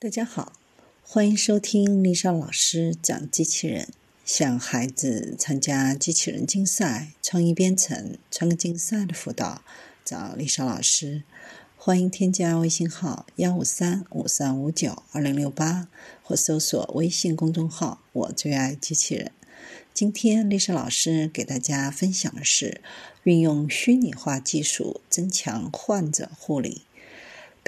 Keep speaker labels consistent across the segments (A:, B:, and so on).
A: 大家好，欢迎收听丽莎老师讲机器人。向孩子参加机器人竞赛、创意编程、创客竞赛的辅导，找丽莎老师。欢迎添加微信号幺五三五三五九二零六八，或搜索微信公众号“我最爱机器人”。今天丽莎老师给大家分享的是运用虚拟化技术增强患者护理。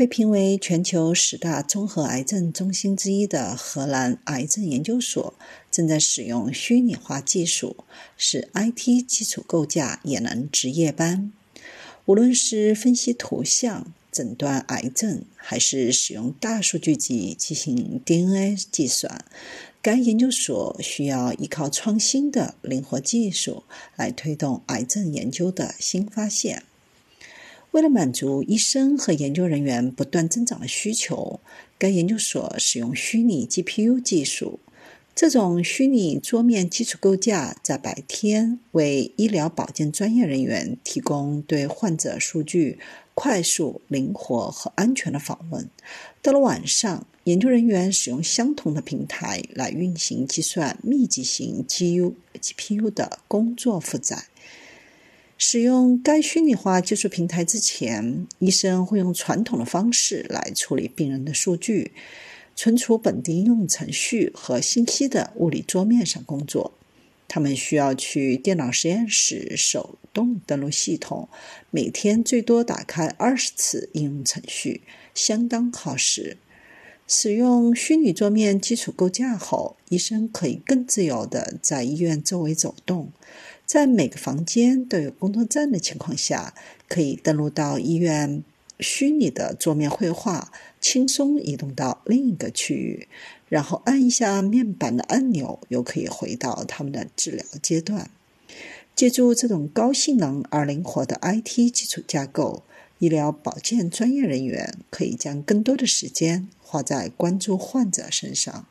A: 被评为全球十大综合癌症中心之一的荷兰癌症研究所，正在使用虚拟化技术，使 IT 基础构架也能值夜班。无论是分析图像、诊断癌症，还是使用大数据集进行 DNA 计算，该研究所需要依靠创新的灵活技术来推动癌症研究的新发现。为了满足医生和研究人员不断增长的需求，该研究所使用虚拟 GPU 技术。这种虚拟桌面基础构架在白天为医疗保健专业人员提供对患者数据快速、灵活和安全的访问。到了晚上，研究人员使用相同的平台来运行计算密集型 GU GPU 的工作负载。使用该虚拟化技术平台之前，医生会用传统的方式来处理病人的数据，存储本地应用程序和信息的物理桌面上工作。他们需要去电脑实验室手动登录系统，每天最多打开二十次应用程序，相当耗时。使用虚拟桌面基础构架后，医生可以更自由地在医院周围走动。在每个房间都有工作站的情况下，可以登录到医院虚拟的桌面绘画，轻松移动到另一个区域，然后按一下面板的按钮，又可以回到他们的治疗阶段。借助这种高性能而灵活的 IT 基础架构，医疗保健专业人员可以将更多的时间花在关注患者身上。